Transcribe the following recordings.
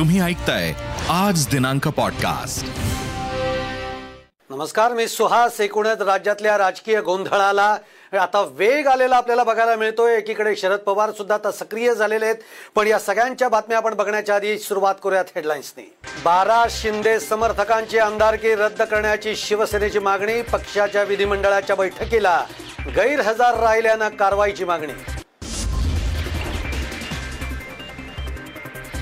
तुम्ही ऐकताय आज दिनांक पॉडकास्ट नमस्कार मी सुहास. एकूणच राज्यातल्या राजकीय गोंधळाला आता वेग आलेला आपल्याला बघायला मिळतोय. एकीकडे शरद पवार सुद्धा आता सक्रिय झालेले आहेत. पण या सगळ्यांच्या बातम्या आपण बघण्याच्या आधी सुरुवात करूयात हेडलाईन्सनी बारा शिंदे समर्थकांची आमदारकी रद्द करण्याची शिवसेनेची मागणी पक्षाच्या विधिमंडळाच्या बैठकीला गैरहजर राहिल्यानं कारवाईची मागणी.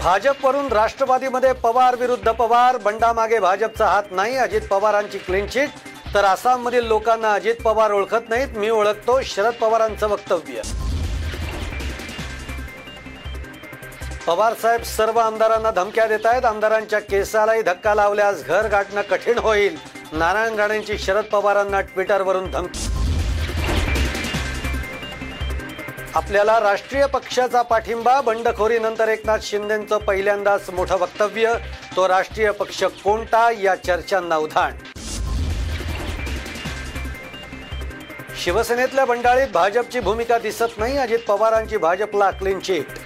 भाजपवरून राष्ट्रवादीमध्ये पवार विरुद्ध पवार बंडामागे भाजपचा हात नाही अजित पवारांची क्लीनचिट तर आसाममधील लोकांना अजित पवार ओळखत नाहीत मी ओळखतो शरद पवारांचं वक्तव्य. पवार साहेब सर्व आमदारांना धमक्या देत आहेत. आमदारांच्या केसालाही धक्का लावल्यास घर गाठणं कठीण होईल. नारायण राणेंची शरद पवारांना ट्विटरवरून धमकी. आपल्याला राष्ट्रीय पक्षाचा पाठिंबा बंडखोरीनंतर एकनाथ शिंदेचं पहिल्यांदाच मोठं वक्तव्य. तो राष्ट्रीय पक्ष कोणता? या चर्चांना उधाण. शिवसेनेतल्या बंडाळीत भाजपची भूमिका दिसत नाही अजित पवारांची भाजपला क्लीन चिट.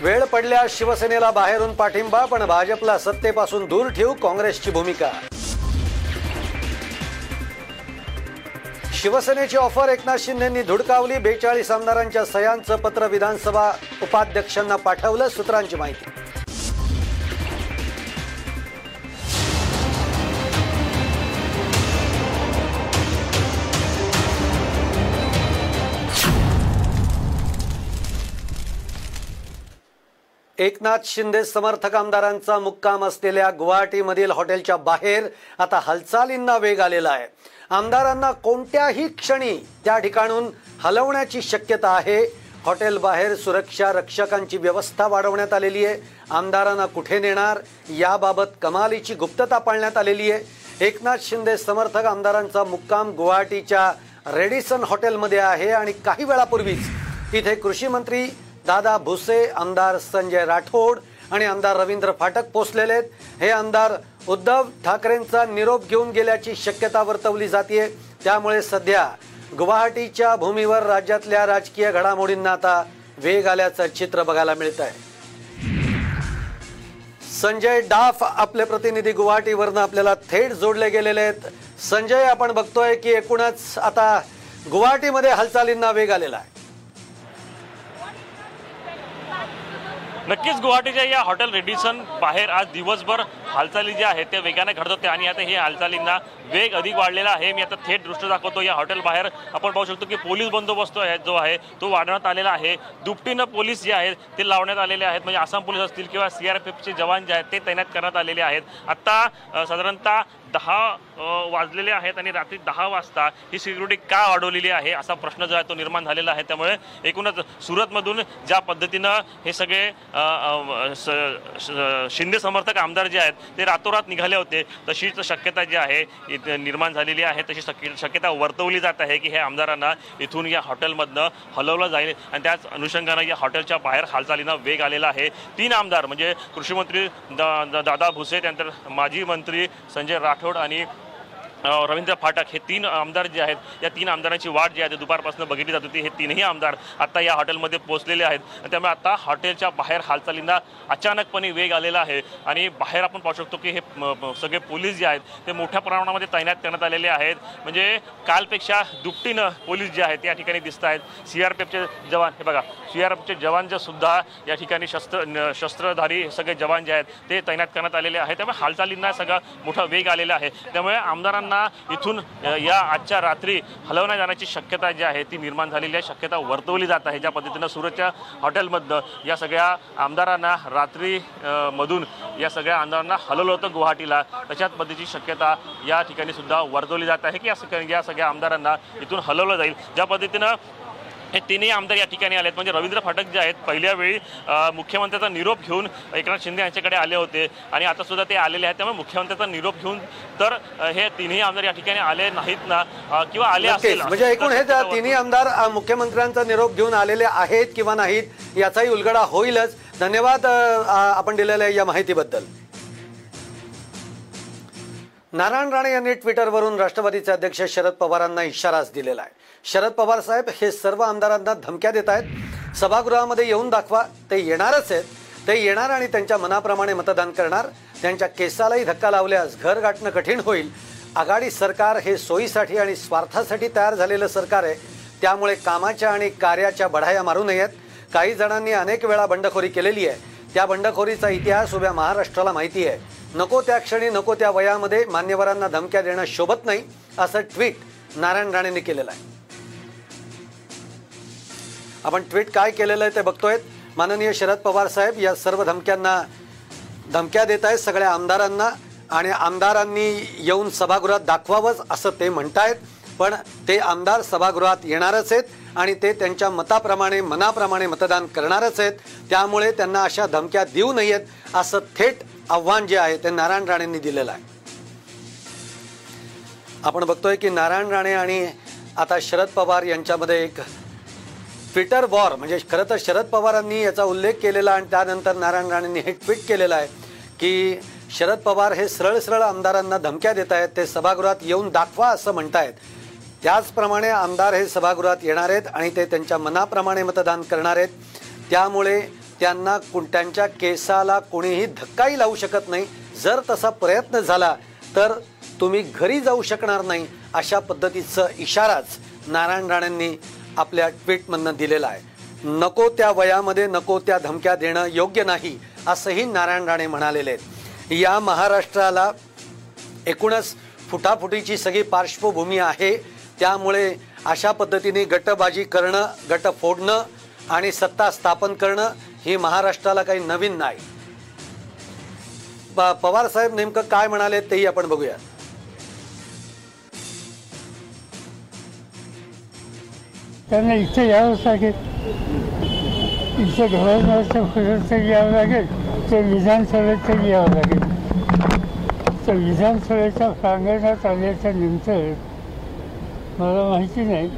वेळ पडल्यास शिवसेनेला बाहेरून पाठिंबा पण भाजपला सत्तेपासून दूर ठेवू काँग्रेसची भूमिका. शिवसेनेची ऑफर एकनाथ शिंदेंनी धुडकावली. बेचाळीस आमदारांच्या सह्यांचं पत्र विधानसभा उपाध्यक्षांना पाठवलं सूत्रांची माहिती. एकनाथ शिंदे समर्थक आमदारांचा मुक्काम असलेल्या गुवाहाटीमधील हॉटेलच्या बाहेर आता हालचालींना वेग आलेला आहे. आमदारांना कोणत्याही क्षणी त्या ठिकाणून हलवण्याची शक्यता आहे. हॉटेल बाहेर सुरक्षा रक्षकांची व्यवस्था वाढवण्यात आलेली आहे. आमदारांना कुठे नेणार? याबाबत कमालीची गुप्तता पाळण्यात आलेली आहे. एकनाथ शिंदे समर्थक आमदारांचा मुक्काम गुवाहाटीच्या रेडिसन हॉटेलमध्ये आहे आणि काही वेळापूर्वीच इथे कृषी मंत्री दादा भुसे आमदार संजय राठोड आणि आमदार रवींद्र फाटक पोचलेले आहेत. हे आमदार उद्धव ठाकरेंचा निरोप घेऊन गेल्याची शक्यता वर्तवली जाते त्यामुळे सध्या गुवाहाटीच्या भूमीवर राज्यातल्या राजकीय घडामोडींना आता वेग आल्याचं चित्र बघायला मिळत आहे संजय डाफ आपले प्रतिनिधी गुवाहाटीवरनं आपल्याला थेट जोडले गेलेले आहेत. संजय आपण बघतोय की एकूणच आता गुवाहाटीमध्ये हालचालींना वेग आलेला आहे. नक्कीच गुवाहाटीच्या या हॉटेल रेडिसन बाहेर आज दिवसभर हालचाली ज्या आहेत त्या वेगाने घडत होत्या आणि आता हे हालचालींना वेग अधिक वाढलेला आहे. मी आता थेट दृष्ट दाखवतो. या हॉटेल बाहेर आपण पाहू शकतो की पोलीस बंदोबस्त आहे जो आहे तो वाढवण्यात आलेला आहे. दुपटीनं पोलीस जे आहेत ते लावण्यात आलेले आहेत. म्हणजे आसाम पोलीस असतील किंवा सी आर पी एफचे जवान जे आहेत ते तैनात करण्यात आलेले आहेत. आत्ता साधारणतः दहा वाजलेले आहेत आणि रात्री दहा वाजता ही सिक्युरिटी का वाढवलेली आहे असा प्रश्न जो आहे तो निर्माण झालेला आहे. त्यामुळे एकूणच सुरतमधून ज्या पद्धतीनं हे सगळे स- श- शिंदे समर्थक आमदार जे आहेत ते रातोरात निघाले होते. तशीच शक्यता जी आहे निर्माण झालेली आहे तशी शक्य शक्यता वर्तवली जात आहे की हे आमदारांना इथून या हॉटेलमधनं हलवलं जाईल. आणि त्याच अनुषंगानं या हॉटेलच्या बाहेर हालचालींना वेग आलेला आहे. तीन आमदार म्हणजे कृषीमंत्री दा दादा भुसे त्यानंतर माजी मंत्री संजय राठोड आणि रवींद्र फाटक हे तीन आमदार जे आहेत या तीन आमदारांची वाट जी आहे दुपारपासून बघितली जात होती. हे तीनही आमदार आता या हॉटेलमध्ये पोहोचलेले आहेत. त्यामुळे आता हॉटेलच्या बाहेर हालचालींना अचानकपणे वेग आलेला आहे. आणि बाहेर आपण पाहू शकतो की हे सगळे पोलीस जे आहेत ते मोठ्या प्रमाणामध्ये तैनात करण्यात आलेले आहेत. म्हणजे कालपेक्षा दुपटीनं पोलीस जे आहेत या ठिकाणी दिसत आहेत. सी आर पी एफचे जवान हे बघा सी आर एफचे जवान जे सुद्धा या ठिकाणी शस्त्र शस्त्रधारी सगळे जवान जे आहेत ते तैनात करण्यात आलेले आहेत. त्यामुळे हालचालींना सगळा मोठा वेग आलेला आहे. त्यामुळे आमदारांना इथून या आजच्या रात्री हलवण्यात जाण्याची शक्यता जी आहे ती निर्माण झालेली आहे. शक्यता वर्तवली जात आहे. ज्या पद्धतीनं सुरतच्या हॉटेलमधनं या सगळ्या आमदारांना रात्री मधून या सगळ्या आमदारांना हलवलं होतं गुवाहाटीला. तशाच पद्धतीची शक्यता या ठिकाणी सुद्धा वर्तवली जात आहे की या सगळ्या या सगळ्या आमदारांना इथून हलवलं जाईल. ज्या पद्धतीनं हे तिन्ही आमदार या ठिकाणी आलेत. म्हणजे रवींद्र फाटक जे आहेत पहिल्या वेळी मुख्यमंत्र्याचा निरोप घेऊन एकनाथ शिंदे यांच्याकडे आले होते आणि आता सुद्धा ते आलेले आहेत. त्यामुळे मुख्यमंत्र्याचा निरोप घेऊन तर हे तिन्ही आमदार या ठिकाणी आले नाहीत ना किंवा आले असतील म्हणजे एकूण हे तिन्ही आमदार मुख्यमंत्र्यांचा निरोप घेऊन आलेले आहेत किंवा नाहीत याचाही उलगडा होईलच. धन्यवाद आपण दिलेल्या या माहितीबद्दल. नारायण राणे यांनी ट्विटरवरून राष्ट्रवादीचे अध्यक्ष शरद पवारांना इशाराच दिलेला आहे. शरद पवार साहेब हे सर्व आमदारांना धमक्या देत आहेत. सभागृहामध्ये येऊन दाखवा ते येणारच आहेत. ते येणार आणि त्यांच्या मनाप्रमाणे मतदान करणार. त्यांच्या केसालाही धक्का लावल्यास घर गाठणं कठीण होईल. आघाडी सरकार हे सोयीसाठी आणि स्वार्थासाठी तयार झालेलं सरकार आहे. त्यामुळे कामाच्या आणि कार्याच्या बढाया मारू नयेत. काही जणांनी अनेक वेळा बंडखोरी केलेली आहे. त्या बंडखोरीचा इतिहास उभ्या महाराष्ट्राला माहिती आहे. नको त्या क्षणी नको त्या वयामध्ये मान्यवरांना धमक्या देणं शोभत नाही असं ट्विट नारायण राणेंनी केलेलं आहे. आपण ट्विट काय केलेलं आहे ते बघतोय माननीय शरद पवार साहेब या सर्व धमक्यांना धमक्या देत आहेत सगळ्या आमदारांना आणि आमदारांनी येऊन सभागृहात दाखवावंच असं ते म्हणतायत. पण ते आमदार सभागृहात येणारच आहेत आणि ते त्यांच्या मताप्रमाणे मनाप्रमाणे मतदान करणारच आहेत. त्यामुळे त्यांना अशा धमक्या देऊ नयेत असं थेट आव्हान जे आहे ते नारायण राणेंनी दिलेलं आहे. आपण बघतोय की नारायण राणे आणि आता शरद पवार यांच्यामध्ये एक ट्विटर वॉर म्हणजे खरं तर शरद पवारांनी याचा उल्लेख केलेला आणि त्यानंतर नारायण राणेंनी हे ट्विट केलेलं आहे की शरद पवार हे सरळ सरळ आमदारांना धमक्या देत आहेत ते सभागृहात येऊन दाखवा असं म्हणतायत. त्याचप्रमाणे आमदार हे सभागृहात येणार आहेत आणि ते त्यांच्या मनाप्रमाणे मतदान करणार आहेत. त्यामुळे त्यांना कुण- त्यांच्या केसाला कोणीही धक्काही लावू शकत नाही. जर तसा प्रयत्न झाला तर तुम्ही घरी जाऊ शकणार नाही अशा पद्धतीचं इशाराच नारायण राणेंनी आपल्या ट्विटमधनं दिलेला आहे. नको त्या वयामध्ये नको त्या धमक्या देणं योग्य नाही असंही नारायण राणे म्हणालेले आहेत. या महाराष्ट्राला एकूणच फुटाफुटीची सगळी पार्श्वभूमी आहे. त्यामुळे अशा पद्धतीने गटबाजी करणं गट फोडणं आणि सत्ता स्थापन करणं ही महाराष्ट्राला काही नवीन नाही. प- पवार साहेब नेमकं काय म्हणाले तेही आपण बघूया. त्यांना इथे यावंच लागेल. इथे गव्हर्नरचं तरी यावं लागेल. ते विधानसभेत तरी यावं लागेल. तर विधानसभेच्या प्रांगणात आल्याच्यानंतर मला माहिती नाही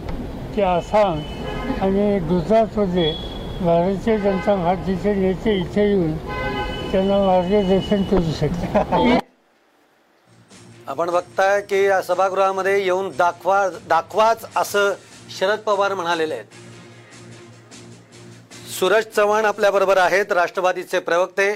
की आसाम आणि गुजरातमध्ये भारतीय जनता पार्टीचे नेते इथे येऊन त्यांना मार्गदर्शन करू शकतात. आपण बघताय की या सभागृहामध्ये येऊन दाखवा दाखवाच असं शरद पवार म्हणालेले आहेत. सूरज चव्हाण आपल्या बरोबर आहेत राष्ट्रवादीचे प्रवक्ते.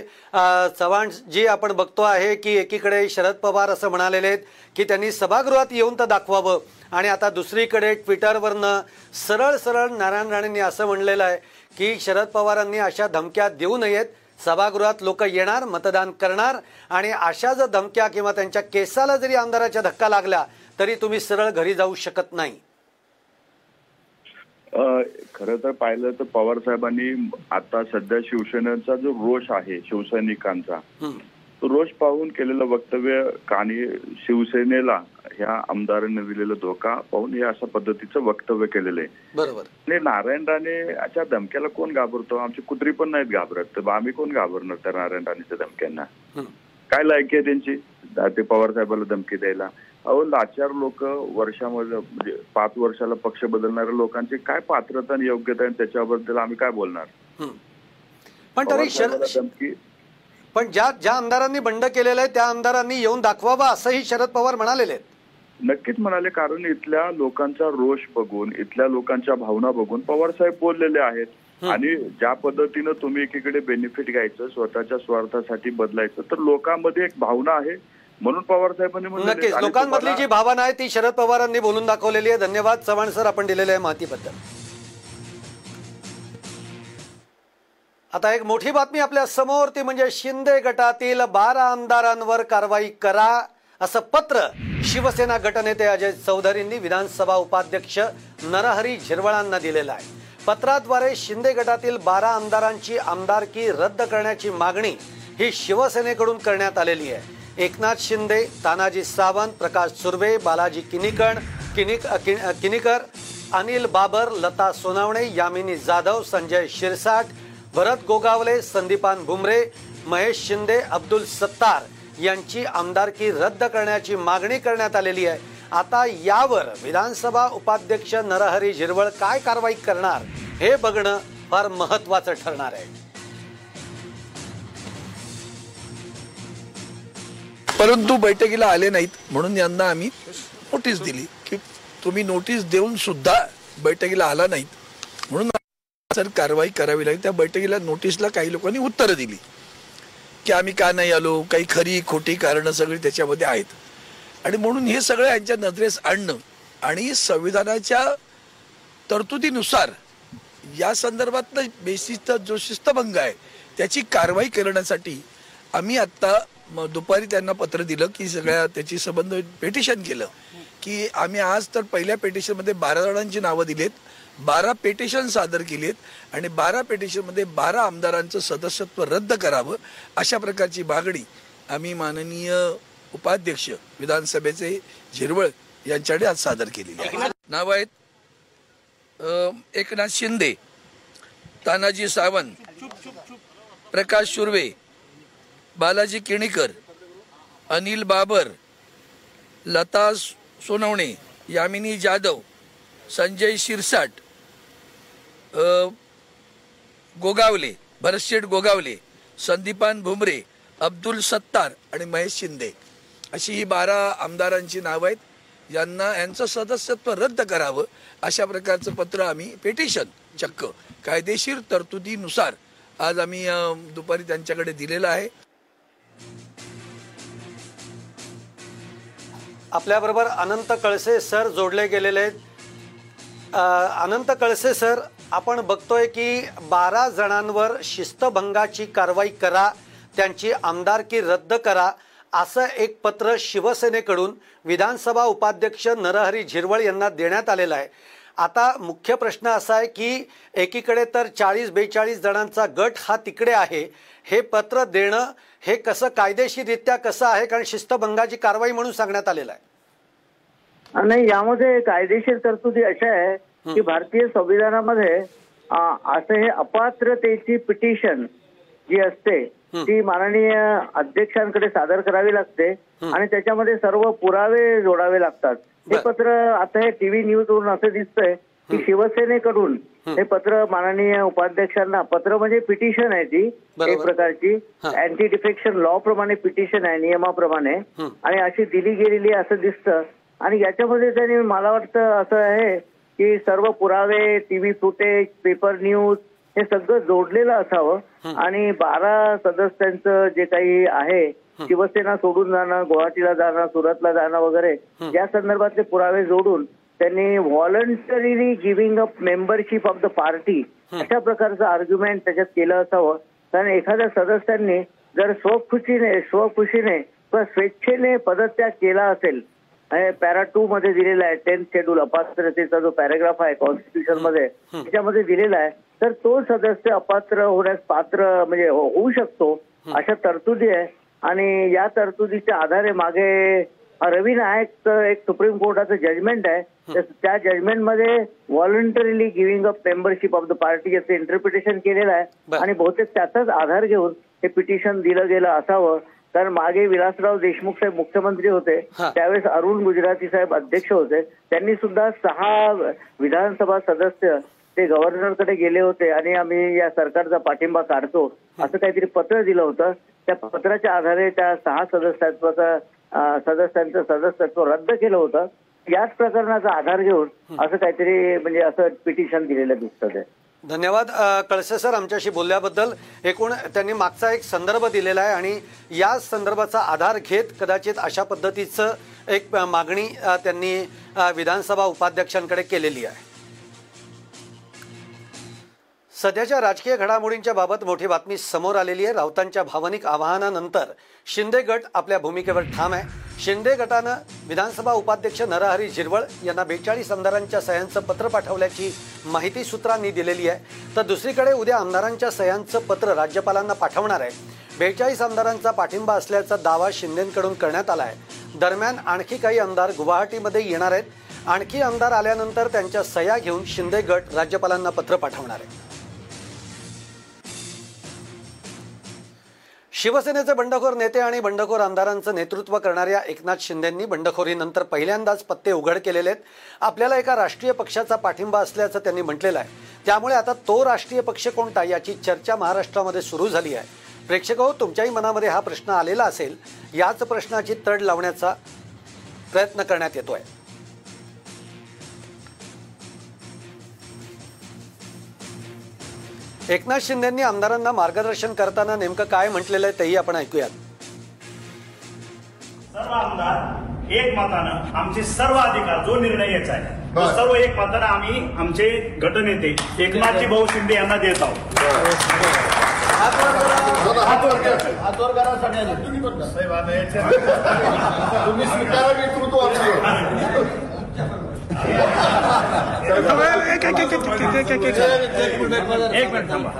चव्हाण जी आपण बघतो आहे की एकीकडे शरद पवार असं म्हणालेले आहेत की त्यांनी सभागृहात येऊन तर दाखवावं. आणि आता दुसरीकडे ट्विटरवरनं सरळ सरळ नारायण राणेंनी असं म्हणलेलं आहे की शरद पवारांनी अशा धमक्या देऊ नयेत. सभागृहात लोक येणार मतदान करणार आणि अशा जर धमक्या किंवा त्यांच्या केसाला जरी आमदाराच्या धक्का लागला तरी तुम्ही सरळ घरी जाऊ शकत नाही. खरं तर पाहिलं तर पवार साहेबांनी आता सध्या शिवसेनेचा जो रोष आहे शिवसैनिकांचा रोष पाहून केलेलं वक्तव्य आणि शिवसेनेला ह्या आमदारांनी दिलेला धोका पाहून हे अशा पद्धतीचं वक्तव्य केलेलं आहे. बरोबर. आणि नारायण राणे अशा धमक्याला कोण घाबरतो? आमची कुत्री पण नाहीत घाबरत. तर आम्ही कोण घाबरणार त्या नारायण राणेच्या धमक्यांना. काय लायकी आहे त्यांची? ते पवार साहेबाला धमकी द्यायला? अहो लाचार लोक वर्षामध्ये म्हणजे पाच वर्षाला पक्ष बदलणाऱ्या लोकांची काय पात्रता आणि योग्यता आहे त्याच्याबद्दल आम्ही काय बोलणार. पण तरी धमकी पण ज्या ज्या आमदारांनी बंड केलेलं आहे त्या आमदारांनी येऊन दाखवावं असंही शरद पवार म्हणालेले आहेत. नक्कीच म्हणाले कारण इथल्या लोकांचा रोष बघून इथल्या लोकांच्या भावना बघून पवार साहेब बोललेले आहेत. आणि ज्या पद्धतीनं तुम्ही एकीकडे बेनिफिट घ्यायचं स्वतःच्या स्वार्थासाठी बदलायचं तर लोकांमध्ये एक भावना आहे म्हणून पवार साहेबांनी. नक्कीच लोकांमधली जी भावना आहे ती शरद पवारांनी बोलून दाखवलेली आहे. धन्यवाद चव्हाण सर आपण दिलेल्या आहे माहितीबद्दल. आता एक मोठी बातमी आपल्यासमोर ती म्हणजे शिंदे गटातील बारा आमदारांवर कारवाई करा असं पत्र शिवसेना गटनेते अजय चौधरींनी विधानसभा उपाध्यक्ष नरहरी झिरवळांना दिलेलं आहे. पत्राद्वारे शिंदे गटातील बारा आमदारांची आमदारकी रद्द करण्याची मागणी ही शिवसेनेकडून करण्यात आलेली आहे. एकनाथ शिंदे तानाजी सावंत प्रकाश सुर्वे बालाजी किनिकण किनिक किन- किनीकर अनिल बाबर लता सोनावणे यामिनी जाधव संजय शिरसाट भरत गोगावले संदीपान भुमरे महेश शिंदे अब्दुल सत्तार यांची आमदारकी रद्द करण्याची मागणी करण्यात आलेली आहे. आता यावर विधानसभा उपाध्यक्ष नरहरी झिरवळ काय कारवाई करणार हे बघणं फार महत्वाचं ठरणार आहे. परंतु बैठकीला आले नाहीत म्हणून यांना आम्ही नोटीस दिली की तुम्ही नोटीस देऊन सुद्धा बैठकीला आला नाहीत म्हणून सर कारवाई करावी लागेल. त्या बैठकीला नोटीसला काही लोकांनी उत्तरं दिली. की आम्ही का नाही आलो? काही खरी खोटी कारणं सगळी त्याच्यामध्ये आहेत. आणि म्हणून हे सगळं यांच्या नजरेस आणणं आणि संविधानाच्या तरतुदीनुसार या संदर्भातलं बेसिसचा जो शिस्तभंग आहे त्याची कारवाई करण्यासाठी आम्ही आत्ता दुपारी त्यांना पत्र दिलं की सगळ्या त्याची संबंध पेटिशन केलं. की आम्ही आज तर पहिल्या पेटिशनमध्ये बारा जणांची नावं दिलीत. बारा पेटिशन सादर केली आहेत आणि बारा पेटिशनमध्ये बारा आमदारांचं सदस्यत्व रद्द करावं अशा प्रकारची मागणी आम्ही माननीय उपाध्यक्ष विधानसभेचे झिरवळ यांच्याकडे आज सादर केलेली आहे. नाव आहेत एकनाथ शिंदे तानाजी सावंत प्रकाश शुर्वे बालाजी किणीकर अनिल बाबर लता सोनवणे यामिनी जाधव संजय शिरसाट गोगावले भरतशेठ गोगावले संदीपान भुमरे अब्दुल सत्तार आणि महेश शिंदे. अशी ही बारा आमदारांची नावं आहेत. यांना यांचं सदस्यत्व रद्द करावं अशा प्रकारचं पत्र आम्ही पेटिशन चक्क कायदेशीर तरतुदीनुसार आज आम्ही दुपारी त्यांच्याकडे दिलेलं आहे. आपल्याबरोबर अनंत कळसे सर जोडले गेलेले आहेत. अनंत कळसे सर आपण बघतोय की बारा जणांवर शिस्तभंगाची कारवाई करा त्यांची आमदारकी रद्द करा असं एक पत्र शिवसेनेकडून विधानसभा उपाध्यक्ष नरहरी झिरवळ यांना देण्यात आलेलं आहे. आता मुख्य प्रश्न असा आहे की एकीकडे तर चाळीस बेचाळीस जणांचा गट हा तिकडे आहे. हे पत्र देणं हे कसं कायदेशीररित्या कसं आहे? कारण शिस्तभंगाची कारवाई म्हणून सांगण्यात आलेलं आहे. नाही यामध्ये कायदेशीर तरतुदी अशा आहे की भारतीय संविधानामध्ये असं हे अपात्रतेची पिटिशन जी असते ती माननीय अध्यक्षांकडे सादर करावी लागते आणि त्याच्यामध्ये सर्व पुरावे जोडावे लागतात. हे. पत्र आता हे टीव्ही न्यूज वरून असं दिसतंय की शिवसेनेकडून हे. पत्र माननीय उपाध्यक्षांना पत्र म्हणजे पिटिशन आहे ती. एक प्रकारची. अँटी डिफेक्शन लॉ प्रमाणे पिटिशन आहे नियमाप्रमाणे. आणि अशी दिली गेलेली असं दिसतं. आणि याच्यामध्ये त्यांनी मला वाटतं असं आहे की सर्व पुरावे टीव्ही फुटेज पेपर न्यूज हे सगळं जोडलेलं असावं. आणि बारा सदस्यांचं जे काही आहे शिवसेना सोडून जाणं गुवाहाटीला जाणं सुरतला जाणं वगैरे या संदर्भातले पुरावे जोडून त्यांनी voluntarily giving up membership of the party अशा प्रकारचं आर्ग्युमेंट त्याच्यात केलं असावं. कारण एखाद्या सदस्यांनी जर स्वखुशीने स्वखुशीने किंवा स्वेच्छेने पदत्याग केला असेल पॅरा टू मध्ये दिलेला आहे टेन्थ शेड्यूल अपात्रतेचा जो पॅराग्राफ आहे कॉन्स्टिट्यूशनमध्ये त्याच्यामध्ये दिलेला आहे. तर तो सदस्य अपात्र होण्यास पात्र म्हणजे हो- होऊ शकतो अशा तरतुदी आहे. आणि या तरतुदीच्या आधारे मागे रवी नायकचं एक सुप्रीम कोर्टाचं जजमेंट आहे. त्या जजमेंटमध्ये voluntarily giving up membership of the party याचं इंटरप्रिटेशन केलेलं आहे. आणि बहुतेक त्याचाच आधार घेऊन हे पिटिशन दिलं गेलं असावं. कारण मागे विलासराव देशमुख साहेब मुख्यमंत्री होते. त्यावेळेस अरुण गुजराती साहेब अध्यक्ष होते त्यांनी सुद्धा सहा विधानसभा सदस्य ते गव्हर्नरकडे गेले होते आणि आम्ही या सरकारचा पाठिंबा काढतो असं काहीतरी पत्र दिलं होतं. त्या पत्राच्या आधारे त्या सहा सदस्यत्वाचं सदस्यांचं सदस्यत्व रद्द केलं होतं. याच प्रकरणाचा आधार घेऊन असं काहीतरी म्हणजे असं पिटिशन दिलेलं दिसतं ते. धन्यवाद. कळसे सर आमच्याशी बोलल्याबद्दल एकूण त्यांनी मागचा एक संदर्भ दिलेला आहे आणि या संदर्भाचा आधार घेत कदाचित अशा पद्धतीचं एक मागणी त्यांनी विधानसभा उपाध्यक्षांकडे केलेली आहे. सध्याच्या राजकीय घडामोडींच्या बाबत मोठी बातमी समोर आलेली आहे. राऊतांच्या भावनिक आवाहनानंतर शिंदे गट आपल्या भूमिकेवर ठाम आहे. शिंदे गटानं विधानसभा उपाध्यक्ष नरहरी झिरवळ यांना बेचाळीस आमदारांच्या सह्यांचं पत्र पाठवल्याची माहिती सूत्रांनी दिलेली आहे. तर दुसरीकडे उद्या आमदारांच्या सह्यांचं पत्र राज्यपालांना पाठवणार आहे. बेचाळीस आमदारांचा पाठिंबा असल्याचा दावा शिंदेकडून करण्यात आला आहे. दरम्यान आणखी काही आमदार गुवाहाटीमध्ये येणार आहेत. आणखी आमदार आल्यानंतर त्यांच्या सह्या घेऊन शिंदे गट राज्यपालांना पत्र पाठवणार आहे. शिवसेनेचे बंडखोर नेते आणि बंडखोर आमदारांचं नेतृत्व करणाऱ्या एकनाथ शिंदेंनी बंडखोरीनंतर पहिल्यांदाच पत्ते उघड केलेले आहेत. आपल्याला एका राष्ट्रीय पक्षाचा पाठिंबा असल्याचं त्यांनी म्हटलेलं आहे. त्यामुळे आता तो राष्ट्रीय पक्ष कोणता याची चर्चा महाराष्ट्रामध्ये सुरू झाली आहे. प्रेक्षक हो तुमच्याही मनामध्ये हा प्रश्न आलेला असेल. याच प्रश्नाची तड लावण्याचा प्रयत्न करण्यात येतो आहे एकनाथ शिंदेंनी आमदारांना मार्गदर्शन करताना नेमकं काय म्हटलेलं आहे तेही आपण ऐकूयात. सर्व आमदार एक मतानं आमचे सर्व अधिकार जो निर्णय घ्यायचा आहे तो सर्व एक मतानं आम्ही आमचे गटनेते एकनाथजी भाऊ शिंदे यांना देत आहोत. तुम्ही स्वीकारा नेतृत्व आमचं. एक मिनिट थांबा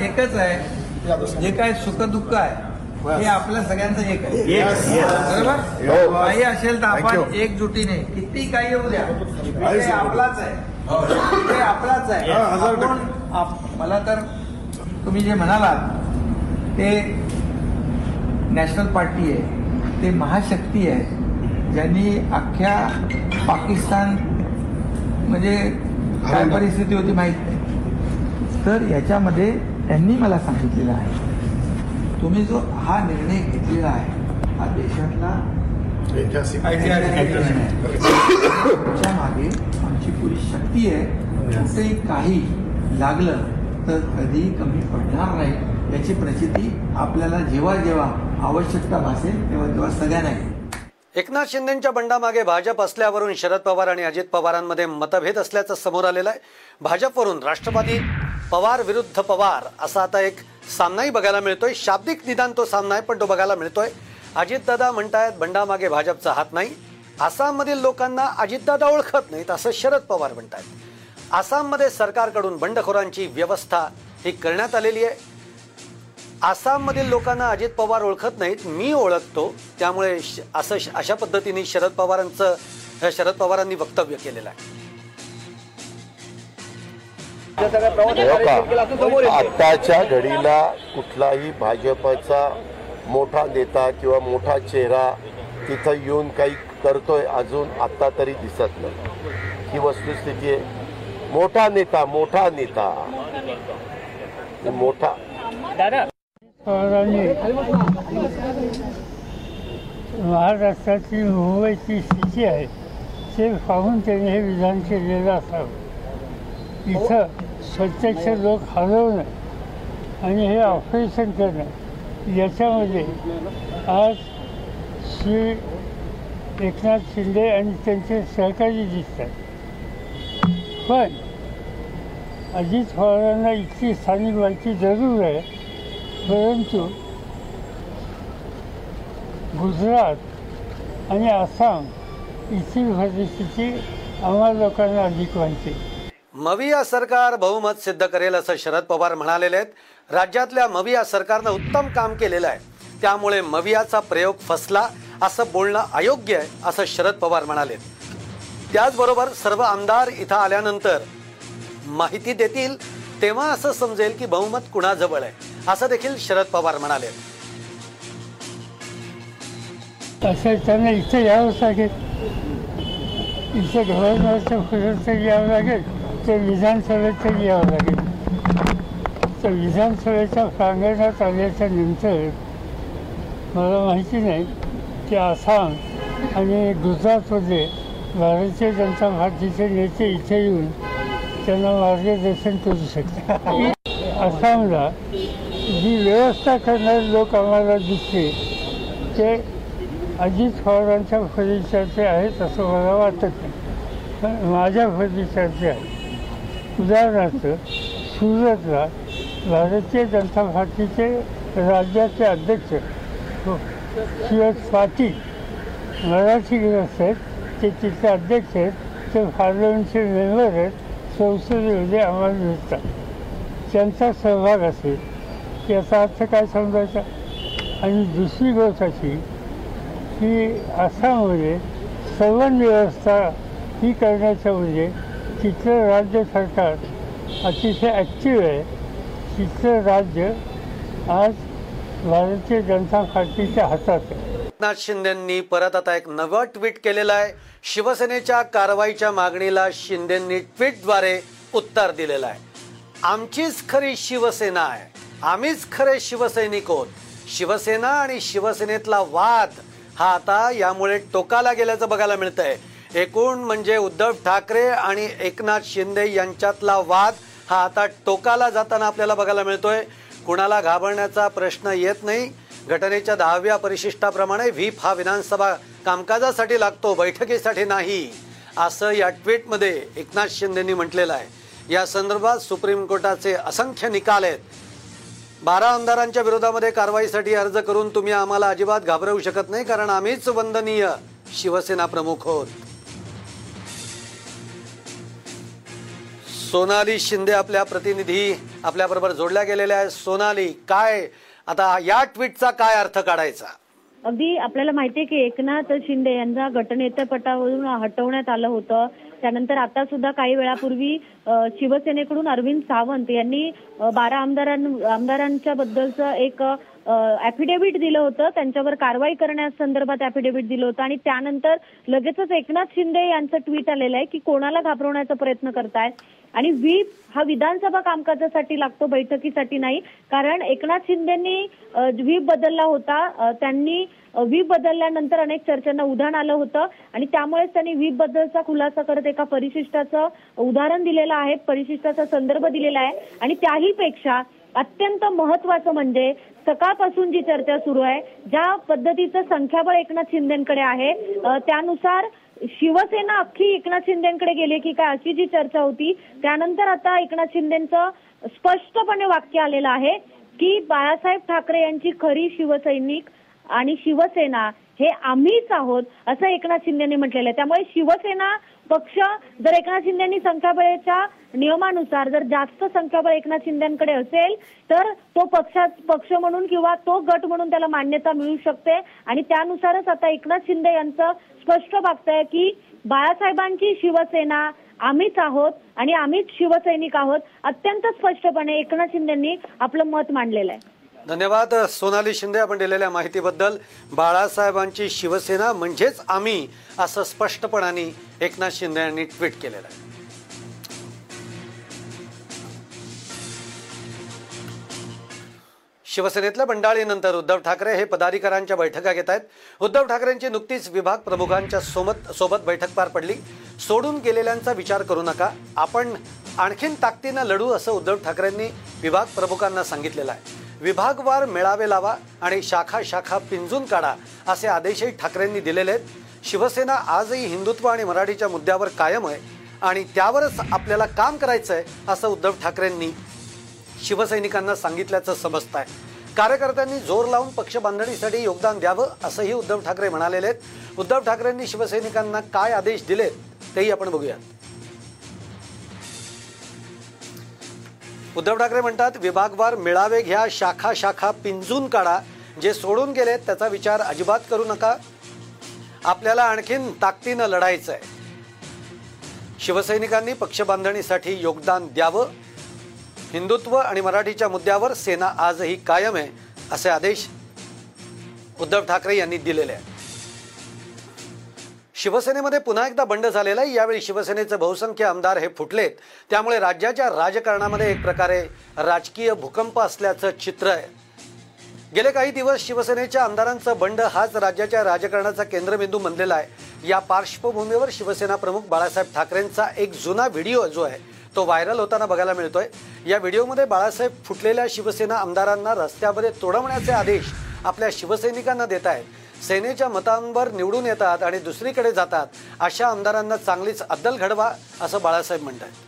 एकच आहे जे काय सुख दुःख आहे हे आपल्या सगळ्यांचं एक आहे बरोबर काही असेल तर आपण एकजुटीने किती काही येऊ द्या आपलाच आहे आपलाच आहे मला तर तुम्ही जे म्हणालात ते नॅशनल पार्टी आहे ते महाशक्ती आहे ज्यांनी अख्ख्या पाकिस्तान म्हणजे काय परिस्थिती होती माहीत नाही. तर याच्यामध्ये त्यांनी मला सांगितलेलं आहे. तुम्ही जो हा निर्णय घेतलेला आहे हा देशातला तुमच्या मागे आमची पुरी शक्ती आहे. कुठेही काही लागलं तर कधीही कमी पडणार नाही. याची प्रचिती आपल्याला जेव्हा जेव्हा आवश्यकता भासेल तेव्हा तेव्हा सगळ्यांना. एकनाथ शिंदेच्या बंडामागे भाजप असल्यावरून शरद पवार आणि अजित पवारांमध्ये मतभेद असल्याचं समोर आलेलं आहे. भाजपवरून राष्ट्रवादी पवार विरुद्ध पवार असा आता एक सामनाही बघायला मिळतोय. शाब्दिक निदान तो सामना आहे पण तो बघायला मिळतोय. अजितदादा म्हणतायत बंडामागे भाजपचा हात नाही. आसाममधील लोकांना अजितदादा ओळखत नाहीत असं शरद पवार म्हणतायत. आसाममध्ये सरकारकडून बंडखोरांची व्यवस्था ही करण्यात आलेली आहे. आसाममधील लोकांना अजित पवार ओळखत नाहीत मी ओळखतो. त्यामुळे असं अशा पद्धतीने शरद पवारांचं शरद पवारांनी वक्तव्य केलेलं आहे. आताच्या घडीला कुठलाही भाजपचा मोठा नेता किंवा मोठा चेहरा तिथं येऊन काही करतोय अजून आत्ता तरी दिसत नाही. ही वस्तुस्थिती आहे. मोठा नेता मोठा नेता. मोठा. पवारांनी महाराष्ट्राची मुंबईची स्थिती आहे. ते पाहून त्यांनी हे विधान केलेलं असावं. इथं प्रत्यक्ष लोक हलवणं आणि हे ऑपरेशन करणं याच्यामध्ये आज श्री एकनाथ शिंदे आणि त्यांचे सहकारी दिसतात. पण अजित पवारांना इतकी स्थानिक माहिती जरूर आहे परंतु गुजरात आणि आसाम इथली परिस्थिती आम्हा लोकांना अधिक माहिती. मविया सरकार बहुमत सिद्ध करेल असं शरद पवार म्हणालेले आहेत. राज्यातल्या मविया सरकारनं उत्तम काम केलेलं आहे. त्यामुळे मवियाचा प्रयोग फसला असं बोलणं अयोग्य आहे असं शरद पवार म्हणाले त्याचबरोबर सर्व आमदार इथं आल्यानंतर माहिती देतील तेव्हा असं समजेल की बहुमत कुणाजवळ आहे? असं देखील शरद पवार म्हणाले. असं त्यांना इथे यावं लागेल. इथं गव्हर्नरचं घ्यावं तरी यावं लागेल. तर विधानसभेत तरी यावं लागेल. तर विधानसभेच्या प्रांगणात आल्याच्यानंतर मला माहिती नाही की आसाम आणि गुजरातमध्ये भारतीय जनता पार्टीचे नेते इथे येऊन त्यांना मार्गदर्शन करू शकतात आसामला जी व्यवस्था करणारे लोक आम्हाला दिसते ते अजित पवारांच्या फर्निचरचे आहेत असं मला वाटत नाही. पण माझ्या फर्निचरचे आहेत. उदाहरणार्थ सुरतला भारतीय जनता पार्टीचे राज्याचे अध्यक्ष हो, पाटील. मराठी ग्रस्त आहेत ते तिथले अध्यक्ष आहेत ते पार्लमेंटचे मेंबर आहेत. संसदेमध्ये आम्हाला भेटतात त्यांचा सहभाग असेल याचा अर्थ काय समजायचा? आणि दुसरी गोष्ट अशी की आसाममध्ये संवहन व्यवस्था ही करण्याचं म्हणजे तिथलं राज्य सरकार अतिशय ॲक्टिव्ह आहे. तिथलं राज्य आज भारतीय जनता पार्टीच्या हातात आहे. एकनाथ शिंदेंनी परत आता एक नवं ट्विट केलेलं आहे. शिवसेनेच्या कारवाईच्या मागणीला शिंदेंनी ट्विटद्वारे उत्तर दिलेलं आहे. आमचीच खरी शिवसेना आहे. आम्हीच खरे शिवसैनिक आहोत. शिवसेना आणि शिवसेनेतला वाद हा आता यामुळे टोकाला गेल्याचं बघायला मिळतंय. एकूण म्हणजे उद्धव ठाकरे आणि एकनाथ शिंदे यांच्यातला वाद हा आता टोकाला जाताना आपल्याला बघायला मिळतोय. कुणाला घाबरण्याचा प्रश्न येत नाही. घटनेच्या दहाव्या परिशिष्टाप्रमाणे व्हीप हा विधानसभा कामकाजासाठी लागतो बैठकीसाठी नाही असं या ट्विटमध्ये एकनाथ शिंदेंनी म्हटलेलं आहे. या संदर्भात सुप्रीम कोर्टाचे असंख्य निकाल आहेत. बारा आमदारांच्या विरोधामध्ये कारवाईसाठी अर्ज करून तुम्ही आम्हाला अजिबात घाबरवू शकत नाही कारण आम्हीच वंदनीय शिवसेना प्रमुख होत सोनाली शिंदे आपल्या प्रतिनिधी आपल्याबरोबर जोडल्या गेलेल्या आहेत. सोनाली काय आता या ट्विटचा काय अर्थ काढायचा? अगदी आपल्याला माहितीये की एकनाथ शिंदे यांना गटनेतेपटावरून हटवण्यात आलं होतं. त्यानंतर आता सुद्धा काही वेळापूर्वी शिवसेनेकडून अरविंद सावंत यांनी बारा आमदारां आमदारांच्या बद्दलचं एक ऍफिडेव्हिट दिलं होतं. त्यांच्यावर कारवाई करण्यासंदर्भात ऍफिडेव्हिट दिलं होतं. आणि त्यानंतर लगेचच एकनाथ शिंदे यांचं ट्विट आलेलं आहे की कोणाला घाबरवण्याचा प्रयत्न करताय? आणि व्हीप हा विधानसभा कामकाजासाठी लागतो बैठकीसाठी नाही. कारण एकनाथ शिंदेनी व्हीप बदलला होता. त्यांनी व्हीप बदलल्यानंतर अनेक चर्चांना उधाण आलं होतं. आणि त्यामुळेच त्यांनी व्हीप बद्दलचा खुलासा करत एका परिशिष्टाचं उदाहरण दिलेलं आहे परिशिष्टाचा संदर्भ दिलेला आहे. आणि त्याही पेक्षा अत्यंत महत्वाचं म्हणजे सकाळपासून जी चर्चा सुरू आहे ज्या पद्धतीचं संख्याबळ एकनाथ शिंदेकडे आहे त्यानुसार शिवसेना अख्खी एकनाथ शिंदेकडे गेली की काय अशी जी चर्चा होती त्यानंतर आता एकनाथ शिंदेचं स्पष्टपणे वाक्य आलेलं आहे की बाळासाहेब ठाकरे यांची खरी शिवसैनिक आणि शिवसेना हे आम्हीच आहोत असं एकनाथ शिंदेनी म्हटलेलं आहे. त्यामुळे शिवसेना पक्ष जर एकनाथ शिंदेनी संख्याबळाच्या नियमानुसार जर जास्त संख्याबळ एकनाथ शिंदेकडे असेल तर तो पक्षा पक्ष म्हणून किंवा तो गट म्हणून त्याला मान्यता मिळू शकते. आणि त्यानुसारच आता एकनाथ शिंदे यांचं स्पष्ट वागतंय की बाळासाहेबांची शिवसेना आम्हीच आहोत आणि आम्हीच शिवसैनिक आहोत अत्यंत स्पष्टपणे एकनाथ शिंदेनी आपलं मत मांडलेलं आहे. धन्यवाद. सोनाली शिंदे आपण दिलेल्या माहितीबद्दल. बाळासाहेबांची शिवसेना म्हणजेच आम्ही असं स्पष्टपणाने एकनाथ शिंदे यांनी ट्विट केलेलं आहे. शिवसेनेतल्या बंडाळीनंतर उद्धव ठाकरे हे पदाधिकाऱ्यांच्या बैठका घेत आहेत. उद्धव ठाकरेंची नुकतीच विभाग प्रमुखांच्या सोबत सोबत बैठक पार पडली. सोडून गेलेल्यांचा विचार करू नका. आपण आणखीन ताकदीनं लढू असं उद्धव ठाकरेंनी विभाग प्रमुखांना सांगितलेलं आहे. विभागवार मेळावे लावा आणि शाखा शाखा पिंजून काढा असे आदेशही ठाकरेंनी दिलेले आहेत. शिवसेना आजही हिंदुत्व आणि मराठीच्या मुद्द्यावर कायम आहे आणि त्यावरच आपल्याला काम करायचं आहे असं उद्धव ठाकरेंनी शिवसैनिकांना सांगितल्याचं समजत आहे कार्यकर्त्यांनी जोर लावून पक्ष बांधणीसाठी योगदान द्यावं असंही उद्धव ठाकरे म्हणालेले आहेत. उद्धव ठाकरेंनी शिवसैनिकांना काय आदेश दिलेत तेही आपण बघूयात. उद्धव ठाकरे म्हणतात विभागवार मेळावे घ्या शाखा शाखा पिंजून काढा. जे सोडून गेले त्याचा विचार अजिबात करू नका. आपल्याला आणखीन ताकदीनं लढायचं आहे शिवसैनिकांनी पक्ष बांधणीसाठी योगदान द्यावं. हिंदुत्व आणि मराठीच्या मुद्द्यावर सेना आजही कायम आहे असे आदेश उद्धव ठाकरे यांनी दिलेले आहेत. शिवसेनेमध्ये पुन्हा एकदा बंड झालेला आहे. यावेळी शिवसेनेचे बहुसंख्य आमदार हे फुटलेत. त्यामुळे राज्याच्या राजकारणामध्ये एक प्रकारे राजकीय भूकंप असल्याचं चित्र आहे. गेले काही दिवस शिवसेनेच्या आमदारांचं बंड हाच राज्याच्या राजकारणाचा केंद्रबिंदू बनलेला आहे. या पार्श्वभूमीवर शिवसेना प्रमुख बाळासाहेब ठाकरेंचा एक जुना व्हिडिओ जो आहे तो व्हायरल होताना बघायला मिळतोय. या व्हिडिओमध्ये बाळासाहेब फुटलेल्या शिवसेना आमदारांना रस्त्यामध्ये तोडवण्याचे आदेश आपल्या शिवसैनिकांना देत आहेत. सेनेच्या मतांवर निवडून येतात आणि दुसरीकडे जातात अशा आमदारांना चांगलीच अद्दल घडवा असं बाळासाहेब म्हणतात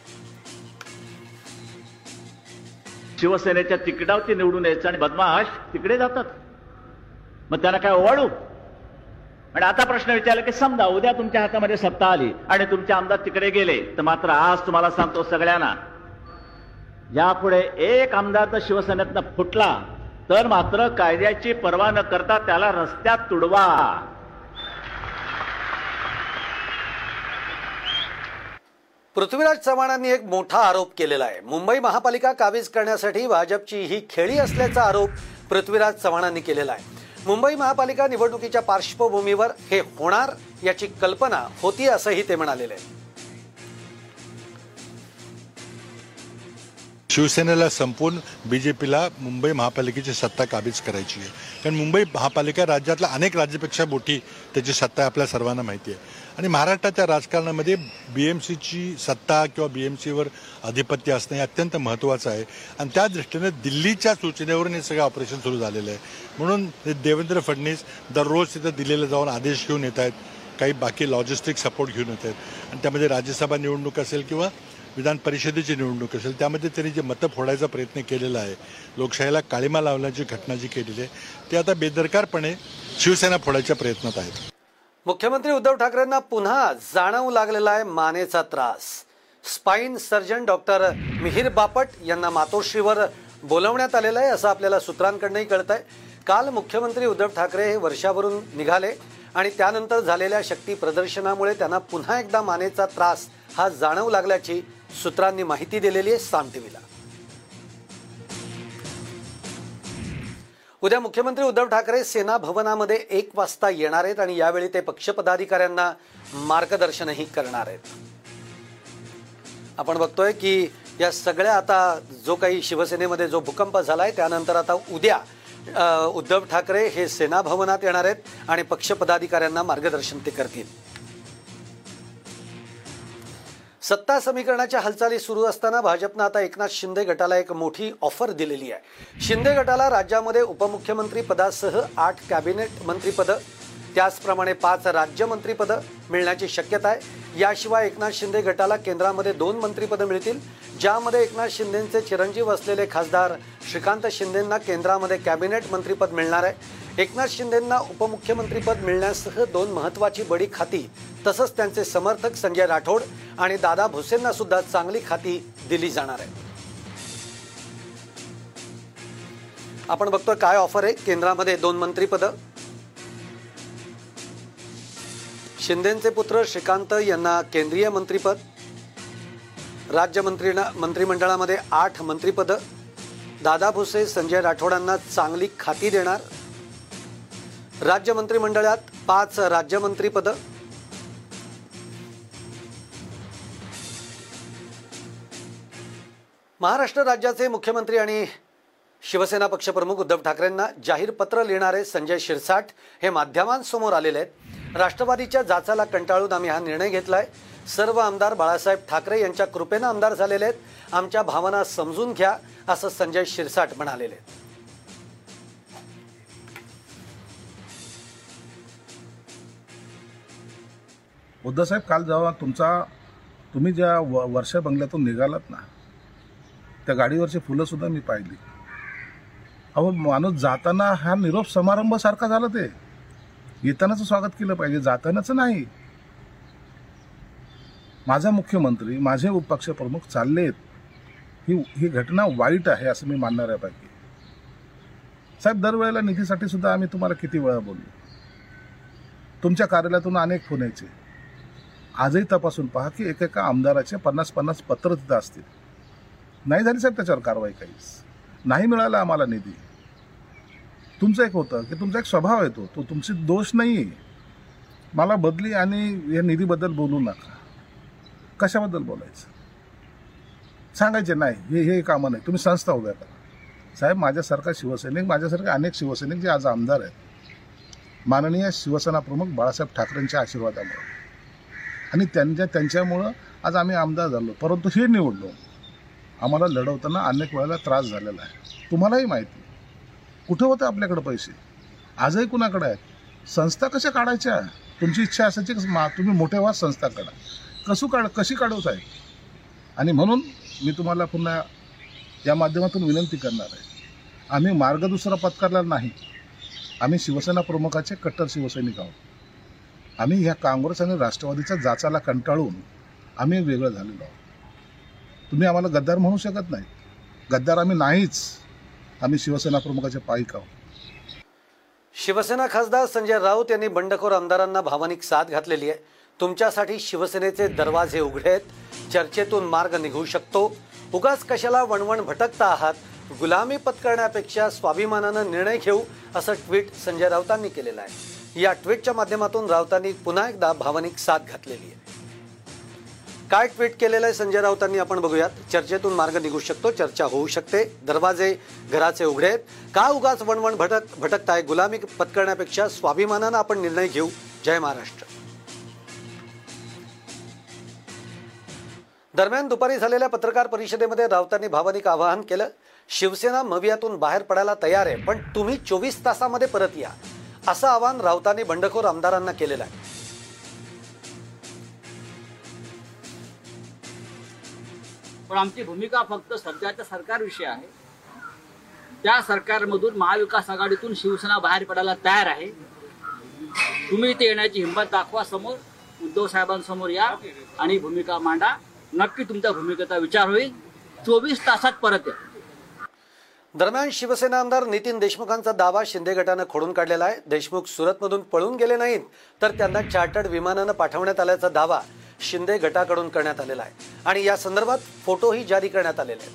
शिवसेनेच्या तिकिटावरती निवडून यायचं आणि बदमाश तिकडे जातात. मग त्यांना काय ओवाळू? आणि आता प्रश्न विचारला की समजा उद्या तुमच्या हातामध्ये सत्ता आली आणि तुमचे आमदार तिकडे गेले तर मात्र आज तुम्हाला सांगतो सगळ्यांना यापुढे एक आमदार तर शिवसेनेतनं फुटला. तर मात्र कायद्याची पर्वा न करता त्याला रस्त्यात तुडवा. पृथ्वीराज चव्हाणांनी एक मोठा आरोप केलेला आहे. मुंबई महापालिका काबीज करण्यासाठी भाजपची ही खेळी असल्याचा आरोप पृथ्वीराज चव्हाणांनी केलेला आहे. मुंबई महापालिका निवडणुकीच्या पार्श्वभूमीवर हे होणार याची कल्पना होती असंही ते म्हणालेले. आहे शिवसेनेला संपून बी जे पीला मुंबई महापालिकेची सत्ता काबीज करायची आहे. कारण मुंबई महापालिका राज्यातल्या अनेक राज्यापेक्षा मोठी त्याची सत्ता आहे आपल्या सर्वांना माहिती आहे. आणि महाराष्ट्राच्या राजकारणामध्ये बी एम सीची सत्ता किंवा बी एम सीवर आधिपत्य असणं हे अत्यंत महत्त्वाचं आहे. आणि त्या दृष्टीने दिल्लीच्या सूचनेवरून हे सगळं ऑपरेशन सुरू झालेलं आहे. म्हणून देवेंद्र फडणवीस दररोज तिथं दिल्लीला जाऊन आदेश घेऊन येत आहेत. काही बाकी लॉजिस्टिक सपोर्ट घेऊन येत आहेत. आणि त्यामध्ये राज्यसभा निवडणूक असेल किंवा विधान परिषदेची निवडणूक असेल त्यामध्ये त्यांनी जे मतं फोडायचा प्रयत्न केलेला आहे लोकशाहीला काळीमा लावण्याची घटना जी केलेली आहे ती आता बेदरकारपणे शिवसेना फोडायच्या प्रयत्नात आहेत. मुख्यमंत्री उद्धव ठाकरेंना पुन्हा जाणवू लागलेला आहे मानेचा त्रास. Spine surgeon doctor Mihir Bapat यांना मातोश्रीवर बोलवण्यात आलेलं आहे असं आपल्याला सूत्रांकडनंही कळत आहे काल मुख्यमंत्री उद्धव ठाकरे हे वर्षावरून निघाले आणि त्यानंतर झालेल्या शक्ती प्रदर्शनामुळे त्यांना पुन्हा एकदा मानेचा त्रास हा जाणवू लागल्याची सूत्रांनी माहिती दिलेली आहे साम टीव्हीला. उद्या मुख्यमंत्री उद्धव ठाकरे सेना भवनामध्ये एक वाजता येणार आहेत आणि यावेळी ते पक्षपदाधिकाऱ्यांना मार्गदर्शनही करणार आहेत. आपण बघतोय की या सगळ्या आता जो काही शिवसेनेमध्ये जो भूकंप झालाय त्यानंतर आता उद्या उद्धव ठाकरे हे सेना भवनात येणार आहेत आणि पक्षपदाधिकाऱ्यांना मार्गदर्शन ते करतील. सत्ता समीकरणाच्या हालचाली सुरू असताना भाजपनं आता एकनाथ शिंदे गटाला एक मोठी ऑफर दिलेली आहे. शिंदे गटाला राज्यामध्ये उपमुख्यमंत्री पदासह आठ कॅबिनेट मंत्रीपदं त्याचप्रमाणे पाच राज्यमंत्रीपदं मिळण्याची शक्यता आहे. याशिवाय एकनाथ शिंदे गटाला केंद्रामध्ये दोन मंत्रीपदं मिळतील ज्यामध्ये एकनाथ शिंदेचे चिरंजीव असलेले खासदार श्रीकांत शिंदेंना केंद्रामध्ये कॅबिनेट मंत्रीपद मिळणार आहे. एकनाथ शिंदेंना उपमुख्यमंत्रीपद मिळण्यासह दोन महत्वाची बडी खाती तसंच त्यांचे समर्थक संजय राठोड आणि दादा भुसेंना सुद्धा चांगली खाती दिली जाणार आहे. आपण बघतोय काय ऑफर आहे. केंद्रामध्ये दोन मंत्रीपदं शिंदेचे पुत्र श्रीकांत यांना केंद्रीय मंत्रीपद राज्यमंत्री मंत्रिमंडळामध्ये आठ मंत्रिपदं दादा भुसे संजय राठोडांना चांगली खाती देणार. राज्य मंत्रिमंडळात पाच राज्यमंत्रीपदं महाराष्ट्र राज्याचे मुख्यमंत्री आणि शिवसेना पक्षप्रमुख उद्धव ठाकरेंना जाहीर पत्र लिहिणारे संजय शिरसाट हे माध्यमांसमोर आलेले आहेत. राष्ट्रवादीच्या जाचाला कंटाळून आम्ही हा निर्णय घेतला आहे सर्व आमदार बाळासाहेब ठाकरे यांच्या कृपेनं आमदार झालेले आहेत. आमच्या भावना समजून घ्या असं संजय शिरसाट म्हणालेले आहेत. उद्धवसाहेब काल जेव्हा तुमचा तुम्ही ज्या व वर्षा बंगल्यातून निघालात ना त्या गाडीवरची फुलंसुद्धा मी पाहिली. अहो माणूस जाताना हा निरोप समारंभासारखा झाला ते. येतानाचं स्वागत केलं पाहिजे जातानाचं नाही. माझा मुख्यमंत्री माझे पक्षप्रमुख चाललेत. ही ही घटना वाईट आहे असं मी मानणाऱ्यापैकी. साहेब दरवेळेला निधीसाठी सुद्धा आम्ही तुम्हाला किती वेळा बोललो. तुमच्या कार्यालयातून अनेक फोन यायचे. आजही तपासून पहा की एकेका आमदाराचे पन्नास पन्नास पत्र तिथं असतील. नाही झाली साहेब त्याच्यावर कारवाई काहीच. नाही मिळाला आम्हाला निधी. तुमचं एक होतं की तुमचा एक स्वभाव येतो. तो तुमची दोष नाही आहे मला बदली आणि या निधीबद्दल बोलू नका. कशाबद्दल बोलायचं? सांगायचे नाही हे हे कामं नाही. तुम्ही संस्था उभ्या करा. साहेब माझ्यासारखा शिवसैनिक माझ्यासारखे अनेक शिवसैनिक जे आज आमदार आहेत. माननीय शिवसेना प्रमुख बाळासाहेब ठाकरेंच्या आशीर्वादामुळे. आणि त्यांच्या त्यांच्यामुळं आज आम्ही आमदार झालो. परंतु हे निवडलो आम्हाला लढवताना अनेक वेळेला त्रास झालेला आहे. तुम्हालाही माहिती कुठं होतं आपल्याकडे पैसे? आजही कुणाकडे आहेत संस्था कशा काढायच्या? तुमची इच्छा असायची मा तुम्ही मोठे व्हा संस्था काढा. कसं काढ कशी काढवत आहे? आणि म्हणून मी तुम्हाला पुन्हा या माध्यमातून विनंती करणार आहे. आम्ही मार्ग दुसरा पत्करला नाही. आम्ही शिवसेना प्रमुखाचे कट्टर शिवसैनिक आहोत. आम्ही ह्या काँग्रेस आणि राष्ट्रवादीच्या जाचाला कंटाळून आम्ही वेगळं झालेलो आहोत. तुम्ही आम्हाला गद्दार म्हणू शकत नाही. गद्दार आम्ही नाहीच. आम्ही शिवसेना प्रमुखाच्या पाईक आहोत शिवसेना खासदार संजय राऊत यांनी बंडखोर आमदारांना भावनिक साथ घातलेली आहे. तुमच्यासाठी शिवसेनेचे दरवाजे उघडे आहेत. चर्चेतून मार्ग निघू शकतो. उगाच कशाला वणवण भटकता आहात? गुलामी पत्करण्यापेक्षा स्वाभिमानानं निर्णय घेऊ असं ट्विट संजय राऊतांनी केलेलं आहे. या ट्विटच्या माध्यमातून राऊतांनी पुन्हा एकदा भावनिक साथ घातलेली आहे. काय ट्विट केलेलं आहे संजय राऊतांनी आपण बघूयात. चर्चेतून मार्ग निघू शकतो चर्चा होऊ शकते. दरवाजे घराचे उघडे आहेत. का उगाच वणवण भटक भटकताय? गुलामी पत्करण्यापेक्षा स्वाभिमानानं आपण निर्णय घेऊ. जय महाराष्ट्र. दरम्यान दुपारी झालेल्या पत्रकार परिषदेमध्ये राऊतांनी भावनिक आवाहन केलं. शिवसेना मवियातून बाहेर पडायला तयार आहे पण तुम्ही चोवीस तासामध्ये परत या. असं आवाहन राऊतांनी बंडखोर आमदारांना केलेलं आहे. पण आमची भूमिका फक्त सध्याच्या सरकारविषयी आहे. त्या सरकारमधून महाविकास आघाडीतून शिवसेना बाहेर पडायला तयार आहे. तुम्ही इथे येण्याची हिंमत दाखवा समोर. उद्धव साहेबांसमोर या आणि भूमिका मांडा. नक्की तुमच्या भूमिकेचा विचार होईल. चोवीस तासात परत या. दरम्यान शिवसेना आमदार नितीन देशमुखांचा दावा शिंदे गटानं खोडून काढलेला आहे. देशमुख सुरतमधून पळून गेले नाहीत तर त्यांना चार्टर्ड विमानानं पाठवण्यात आल्याचा दावा शिंदे गटाकडून करण्यात आलेला आहे. आणि या संदर्भात फोटोही जारी करण्यात आलेले आहेत.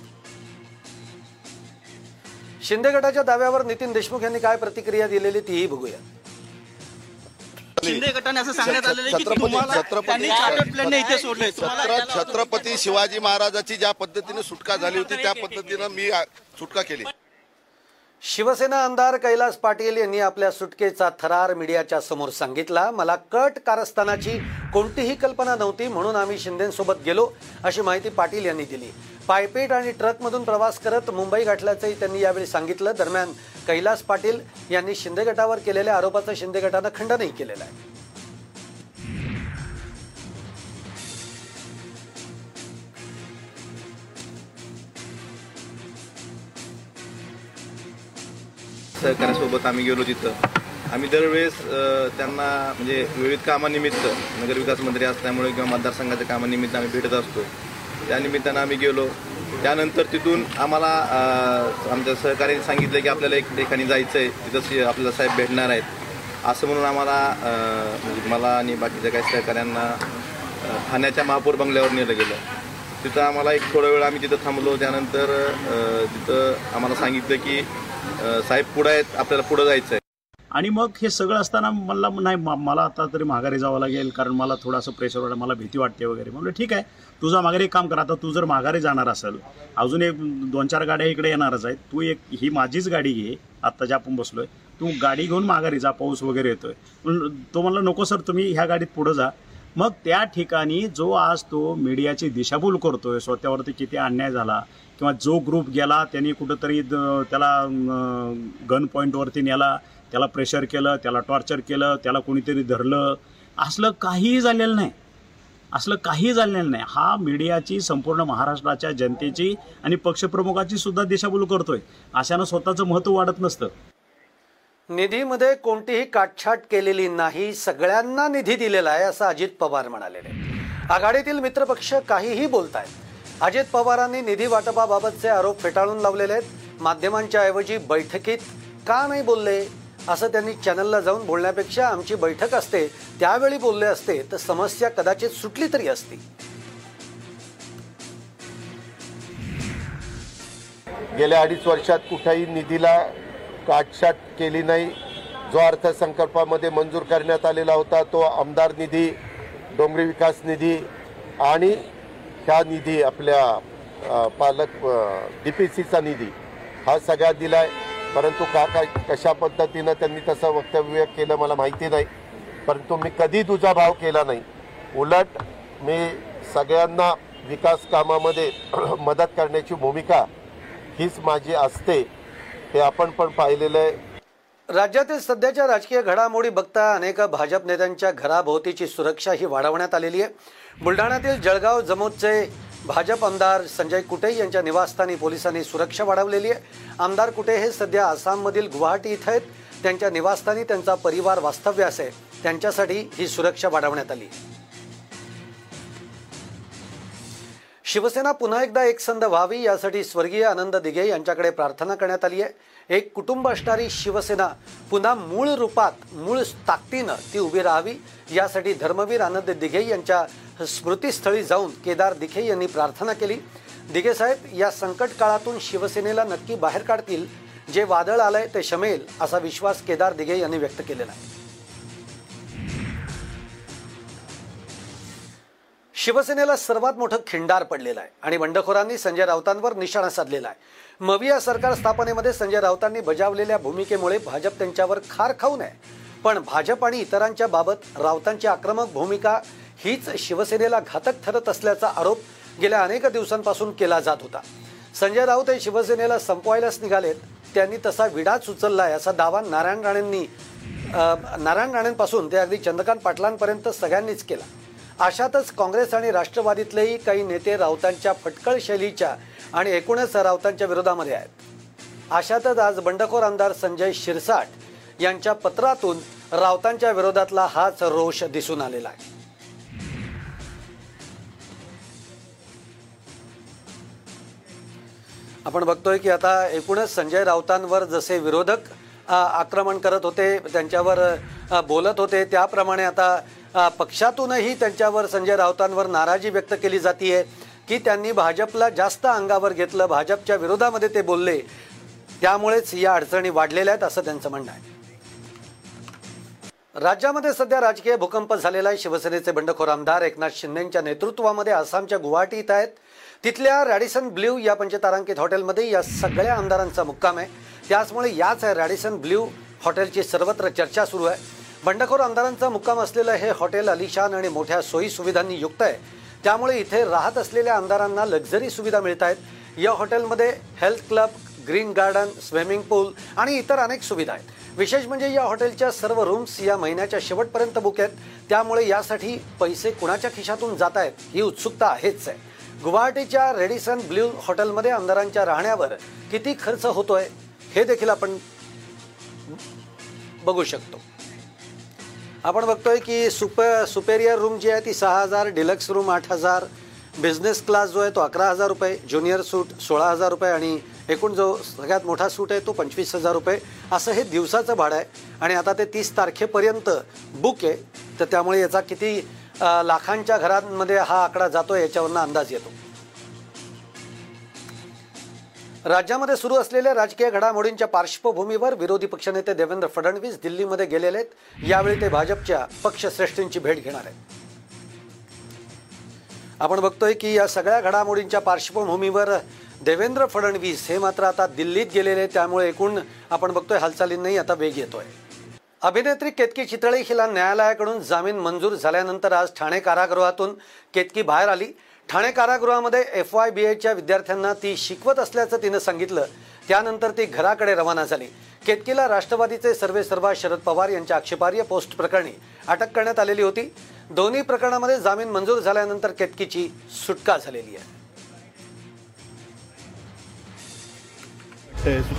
शिंदे गटाच्या दाव्यावर नितीन देशमुख यांनी काय प्रतिक्रिया दिलेली तीही बघूया. शिंदे गटाने असं सांगण्यात आलेलं आहे की छत्रपती तुम्हाला त्यांनी चार्टर्ड प्लेनने इथे छत्रपती सोडले छत्र- छत्रपती शिवाजी महाराजाची ज्या पद्धतीने सुटका झाली होती त्या पद्धतीनं मी आ, सुटका केली. शिवसेना आमदार कैलास पाटील यांनी आपल्या सुटकेचा थरार मीडियाच्या समोर सांगितला. मला कट कारस्थानाची कोणतीही कल्पना नव्हती म्हणून आम्ही शिंदेसोबत गेलो अशी माहिती पाटील यांनी दिली. पायपेट आणि ट्रकमधून प्रवास करत मुंबई गाठल्याचंही त्यांनी यावेळी सांगितलं. दरम्यान कैलास पाटील यांनी शिंदे गटावर केलेल्या आरोपाचं शिंदे गटानं खंडनही केलेलं आहे. सहकाऱ्यासोबत आम्ही गेलो तिथं. आम्ही दरवेळेस त्यांना म्हणजे विविध कामानिमित्त नगरविकास मंत्री असल्यामुळे किंवा मतदारसंघाच्या कामानिमित्त आम्ही भेटत असतो. त्यानिमित्तानं आम्ही गेलो. त्यानंतर तिथून आम्हाला आमच्या सहकार्याने सांगितलं की आपल्याला एक ठिकाणी जायचं आहे तिथं आपल्याला साहेब भेटणार आहेत. असं म्हणून आम्हाला म्हणजे मला आणि बाकीच्या काही सहकाऱ्यांना ठाण्याच्या महापौर बंगल्यावर नेलं गेलं. तिथं आम्हाला एक थोडा वेळ आम्ही तिथं थांबलो. त्यानंतर तिथं आम्हाला सांगितलं की साहेब पुढं आहेत आपल्याला पुढं जायचं आहे आणि मग हे सगळं असताना मला नाही म- मला आता तरी माघारी जावं लागेल कारण मला थोडंसं प्रेशर वाटतं मला भीती वाटते वगैरे. म्हणलं ठीक आहे तुझा माघारी एक काम कर आता तू जर माघारी जाणार असेल अजून एक दोन चार गाड्या इकडे येणारच आहेत तू एक ही माझीच गाडी घे आत्ता ज्या आपण बसलोय तू गाडी घेऊन माघारी जा पाऊस वगैरे येतोय. तो म्हणला नको सर तुम्ही ह्या गाडीत पुढं जा. मग त्या ठिकाणी जो आज तो मीडियाची दिशाभूल करतोय स्वतःवरती किती अन्याय झाला किंवा जो ग्रुप गेला त्यांनी कुठंतरी द- त्याला गन पॉईंटवरती नेला त्याला प्रेशर केलं त्याला टॉर्चर केलं त्याला कोणीतरी धरलं. असलं काहीही झालेलं नाही. असलं काही झालेलं नाही. हा मीडियाची संपूर्ण महाराष्ट्राच्या जनतेची आणि पक्षप्रमुखाची सुद्धा दिशाभूल करतोय. अशानं स्वतःचं महत्त्व वाढत नसतं. निधीमध्ये कोणतीही काटछाट केलेली नाही सगळ्यांना निधी दिलेला आहे असं अजित पवार म्हणालेले आघाडीतील मित्रपक्ष काहीही बोलत आहेत अजित पवारांनी निधी वाटपाबाबतचे आरोप फेटाळून लावलेले आहेत. माध्यमांच्या ऐवजी बैठकीत का नाही बोलले? असं त्यांनी चॅनलला जाऊन बोलण्यापेक्षा आमची बैठक असते त्यावेळी बोलले असते तर समस्या कदाचित सुटली तरी असती. गेल्या अडीच वर्षात कुठल्याही निधीला काटछाट केली नाही. जो अर्थसंकल्पामध्ये मंजूर करण्यात आलेला होता तो आमदार निधी डोंगरी विकास निधी आणि ह्या निधी आपल्या पालक डी पी सीचा निधी हा सगळ्यात दिला आहे परंतु का काय कशा पद्धतीनं त्यांनी तसं वक्तव्य केलं मला माहिती नाही. परंतु मी कधी तुझा भाव केला नाही. उलट मी सगळ्यांना विकास कामामध्ये मदत करण्याची भूमिका हीच माझी असते हे आपण पण पाहिलेलं आहे. राज्यातील सध्याच्या राजकीय घडामोडी बघता अनेक भाजप नेत्यांच्या घराभोवतीची सुरक्षा ही वाढवण्यात आलेली आहे. बुलढाण्यातील जळगाव जमोदचे भाजप आमदार संजय कुटे यांच्या निवासस्थानी पोलिसांनी सुरक्षा वाढवलेली आहे. आमदार कुटे हे सध्या आसाममधील गुवाहाटी इथं आहेत. त्यांच्या निवासस्थानी त्यांचा परिवार वास्तव्यास आहे. त्यांच्यासाठी ही सुरक्षा वाढवण्यात आली. शिवसेना पुन्हा एकदा एकसंध व्हावी यासाठी स्वर्गीय आनंद दिघे यांच्याकडे प्रार्थना करण्यात आली आहे. एक कुटुंब असणारी शिवसेना पुन्हा मूळ रूपात मूळ ताकदीनं ती उभी राहावी यासाठी धर्मवीर आनंद दिघे यांच्या स्मृतीस्थळी जाऊन केदार दिघे यांनी प्रार्थना केली. दिघे साहेब या संकट काळातून शिवसेनेला नक्की बाहेर काढतील जे वादळ आलंय ते शमेल असा विश्वास केदार दिघे यांनी व्यक्त केलेला आहे. शिवसेनेला सर्वात मोठं खिंडार पडलेलं आहे आणि बंडखोरांनी संजय राऊतांवर निशाणा साधलेला आहे. मविया सरकार स्थापनेमध्ये संजय राऊतांनी बजावलेल्या भूमिकेमुळे भाजप त्यांच्यावर खार खाऊ नये. पण भाजप आणि इतरांच्या बाबत राऊतांची आक्रमक भूमिका हीच शिवसेनेला घातक ठरत असल्याचा आरोप गेल्या अनेक दिवसांपासून केला जात होता. संजय राऊत हे शिवसेनेला संपवायलाच निघालेत. त्यांनी तसा विडाच उचललाय असा दावा नारायण राणेंनी नारायण राणेंपासून ते अगदी चंद्रकांत पाटलांपर्यंत सगळ्यांनीच केला. अशातच काँग्रेस आणि राष्ट्रवादीतलेही काही नेते राऊतांच्या फटकळ शैलीच्या आणि एकूणच राऊतांच्या विरोधामध्ये आहेत. अशातच आज बंडखोर आमदार संजय शिरसाट यांच्या पत्रातून राऊतांच्या विरोधातला हाच रोष दिसून आलेला आहे. आपण बघतोय की आता एकूणच संजय राऊतांवर जसे विरोधक आक्रमण करत होते त्यांच्यावर बोलत होते. त्याप्रमाणे आता पक्षातूनही त्यांच्यावर संजय राऊतांवर नाराजी व्यक्त केली जाते की त्यांनी भाजपला जास्त अंगावर घेतलं भाजपच्या विरोधामध्ये ते बोलले. त्यामुळेच या अडचणी वाढलेल्या आहेत असं त्यांचं म्हणणं आहे. राज्यामध्ये सध्या राजकीय भूकंप झालेला आहे. शिवसेनेचे बंडखोर आमदार एकनाथ शिंदेच्या नेतृत्वामध्ये आसामच्या गुवाहाटी इथं आहेत. तिथल्या रॅडिसन ब्ल्यू या पंचतारांकित हॉटेलमध्ये या सगळ्या आमदारांचा मुक्काम आहे. त्याचमुळे याच रॅडिसन ब्ल्यू हॉटेलची सर्वत्र चर्चा सुरू आहे. बंडखोर आमदारांचा मुक्काम असलेलं हे हॉटेल अलिशान आणि मोठ्या सोयी सुविधांनी युक्त आहे. त्यामुळे इथे राहत असलेल्या आमदारांना लक्झरी सुविधा मिळत आहेत. या हॉटेलमध्ये health club green garden swimming pool आणि इतर अनेक सुविधा आहेत. विशेष म्हणजे या हॉटेलच्या सर्व रूम्स या महिन्याच्या शेवटपर्यंत बुक आहेत. त्यामुळे यासाठी पैसे कुणाच्या खिशातून जात आहेत ही उत्सुकता आहेच आहे. गुवाहाटीच्या रेडिसन ब्ल्यू हॉटेलमध्ये आमदारांच्या राहण्यावर किती खर्च होतोय? हे देखील आपण बघू शकतो. आपण बघतोय की सुप सुपेरियर रूम जी आहे ती सहा हजार डिलक्स रूम आठ हजार बिझनेस क्लास जो आहे तो अकरा हजार रुपये ज्युनियर सूट सोळा हजार रुपये आणि एकूण जो सगळ्यात मोठा सूट आहे तो पंचवीस हजार रुपये. असं हे दिवसाचं भाडं आहे आणि आता ते तीस तारखेपर्यंत बुक आहे. तर त्यामुळे याचा किती लाखांच्या घरांमध्ये हा आकडा जातो याच्यावरनं अंदाज येतो. राज्यामध्ये सुरू असलेल्या राजकीय घडामोडींच्या पार्श्वभूमीवर विरोधी पक्षनेते देवेंद्र फडणवीस दिल्लीमध्ये गेलेले आहेत. यावेळी ते भाजपच्या पक्षश्रेष्ठींची भेट घेणार आहेत. आपण बघतोय की या सगळ्या घडामोडींच्या पार्श्वभूमीवर देवेंद्र फडणवीस हे मात्र आता दिल्लीत गेलेले त्यामुळे एकूण आपण बघतोय हालचालींनाही आता वेग येतोय. अभिनेत्री केतकी चितळे हिला न्यायालयाकडून जामीन मंजूर झाल्यानंतर आज ठाणे कारागृहातून केतकी बाहेर आली. ठाणे कारागृहामध्ये एफ वाय बी एच्या विद्यार्थ्यांना ती शिकवत असल्याचं तिनं सांगितलं. त्यानंतर ती घराकडे रवाना झाली. केतकीला राष्ट्रवादीचे सर्वे सर्वा शरद पवार यांच्या आक्षेपार्ह पोस्ट प्रकरणी अटक करण्यात आलेली होती. दोन्ही प्रकरणामध्ये जामीन मंजूर झाल्यानंतर केतकीची सुटका झालेली आहे.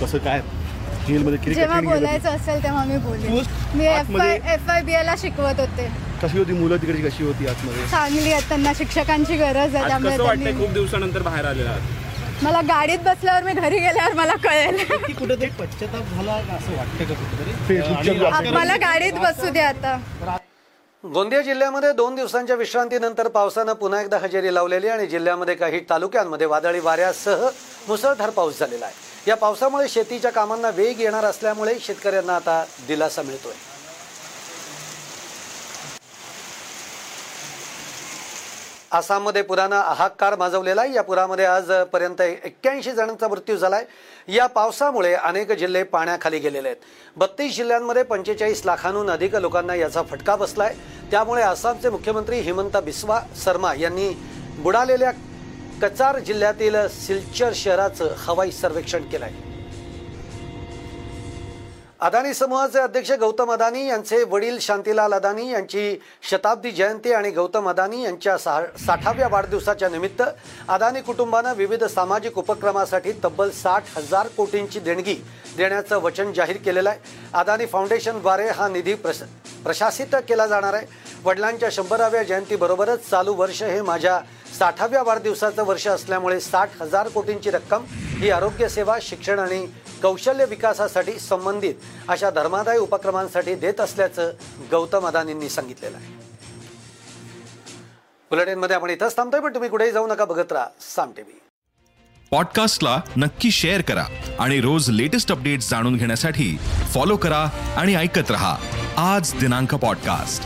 कसं काय? जेलमध्ये जेव्हा बोलायचं असेल तेव्हा मी बोलेन. मी F I F I B एला शिकवत होते? कशी होती मुलं तिकडची? कशी होती आतमध्ये? चांगली आहेत त्यांना शिक्षकांची गरज आहे त्यामुळे त्यांनी खूप दिवसानंतर बाहेर आलेला आहात? मला गाडीत बसल्यावर मी घरी गेल्यावर मला कळेल. की कुठेतरी पश्चाताप झाला असं वाटतं का कुठेतरी? मला गाडीत बसू दे आता. गोंदिया जिल्ह्यामध्ये दोन दिवसांच्या विश्रांतीनंतर पावसानं पुन्हा एकदा हजेरी लावलेली आणि जिल्ह्यामध्ये काही तालुक्यांमध्ये वादळी वाऱ्यासह मुसळधार पाऊस झालेला आहे. या पावसामुळे शेतीच्या कामांना वेग येणार असल्यामुळे शेतकऱ्यांना आता दिलासा मिळतोय. आसाममध्ये पुरानं हाहाकार माजवलेला आहे. या पुरामध्ये आजपर्यंत एक्क्याऐंशी जणांचा मृत्यू झाला आहे या पावसामुळे अनेक जिल्हे पाण्याखाली गेलेले आहेत. बत्तीस जिल्ह्यांमध्ये पंचेचाळीस लाखांहून अधिक लोकांना याचा फटका बसला आहे त्यामुळे आसामचे मुख्यमंत्री हिमंता बिस्वा शर्मा यांनी बुडालेल्या कचार जिल्ह्यातील सिलचर शहराचं हवाई सर्वेक्षण केलं आहे अदानी समूहाचे अध्यक्ष गौतम अदानी यांचे वडील शांतीलाल अदानी यांची शताब्दी जयंती आणि गौतम अदानी यांच्या सा- साठाव्या वाढदिवसाच्या निमित्त अदानी कुटुंबानं विविध सामाजिक उपक्रमासाठी तब्बल साठ हजार कोटींची देणगी देण्याचं वचन जाहीर केलेलं आहे. अदानी फाउंडेशनद्वारे हा निधी प्रश प्रशासित केला जाणार आहे. वडिलांच्या शंभराव्या जयंतीबरोबरच चालू वर्ष हे माझ्या साठाव्या वाढदिवसाचं वर्ष असल्यामुळे साठ हजार कोटींची रक्कम ही आरोग्यसेवा शिक्षण आणि कौशल्य विकासासाठी संबंधित अशा धर्मादायी उपक्रमांसाठी देत असल्याचं गौतम अदानींनी सांगितलेलं आहे. बुलेटिनमध्ये आपण इथंच थांबतोय पण तुम्ही कुठेही जाऊ नका बघत राहा साम टीव्ही पॉडकास्टला नक्की शेअर करा आणि रोज लेटेस्ट अपडेट्स जाणून घेण्यासाठी फॉलो करा आणि ऐकत रहा आज दिनांक पॉडकास्ट.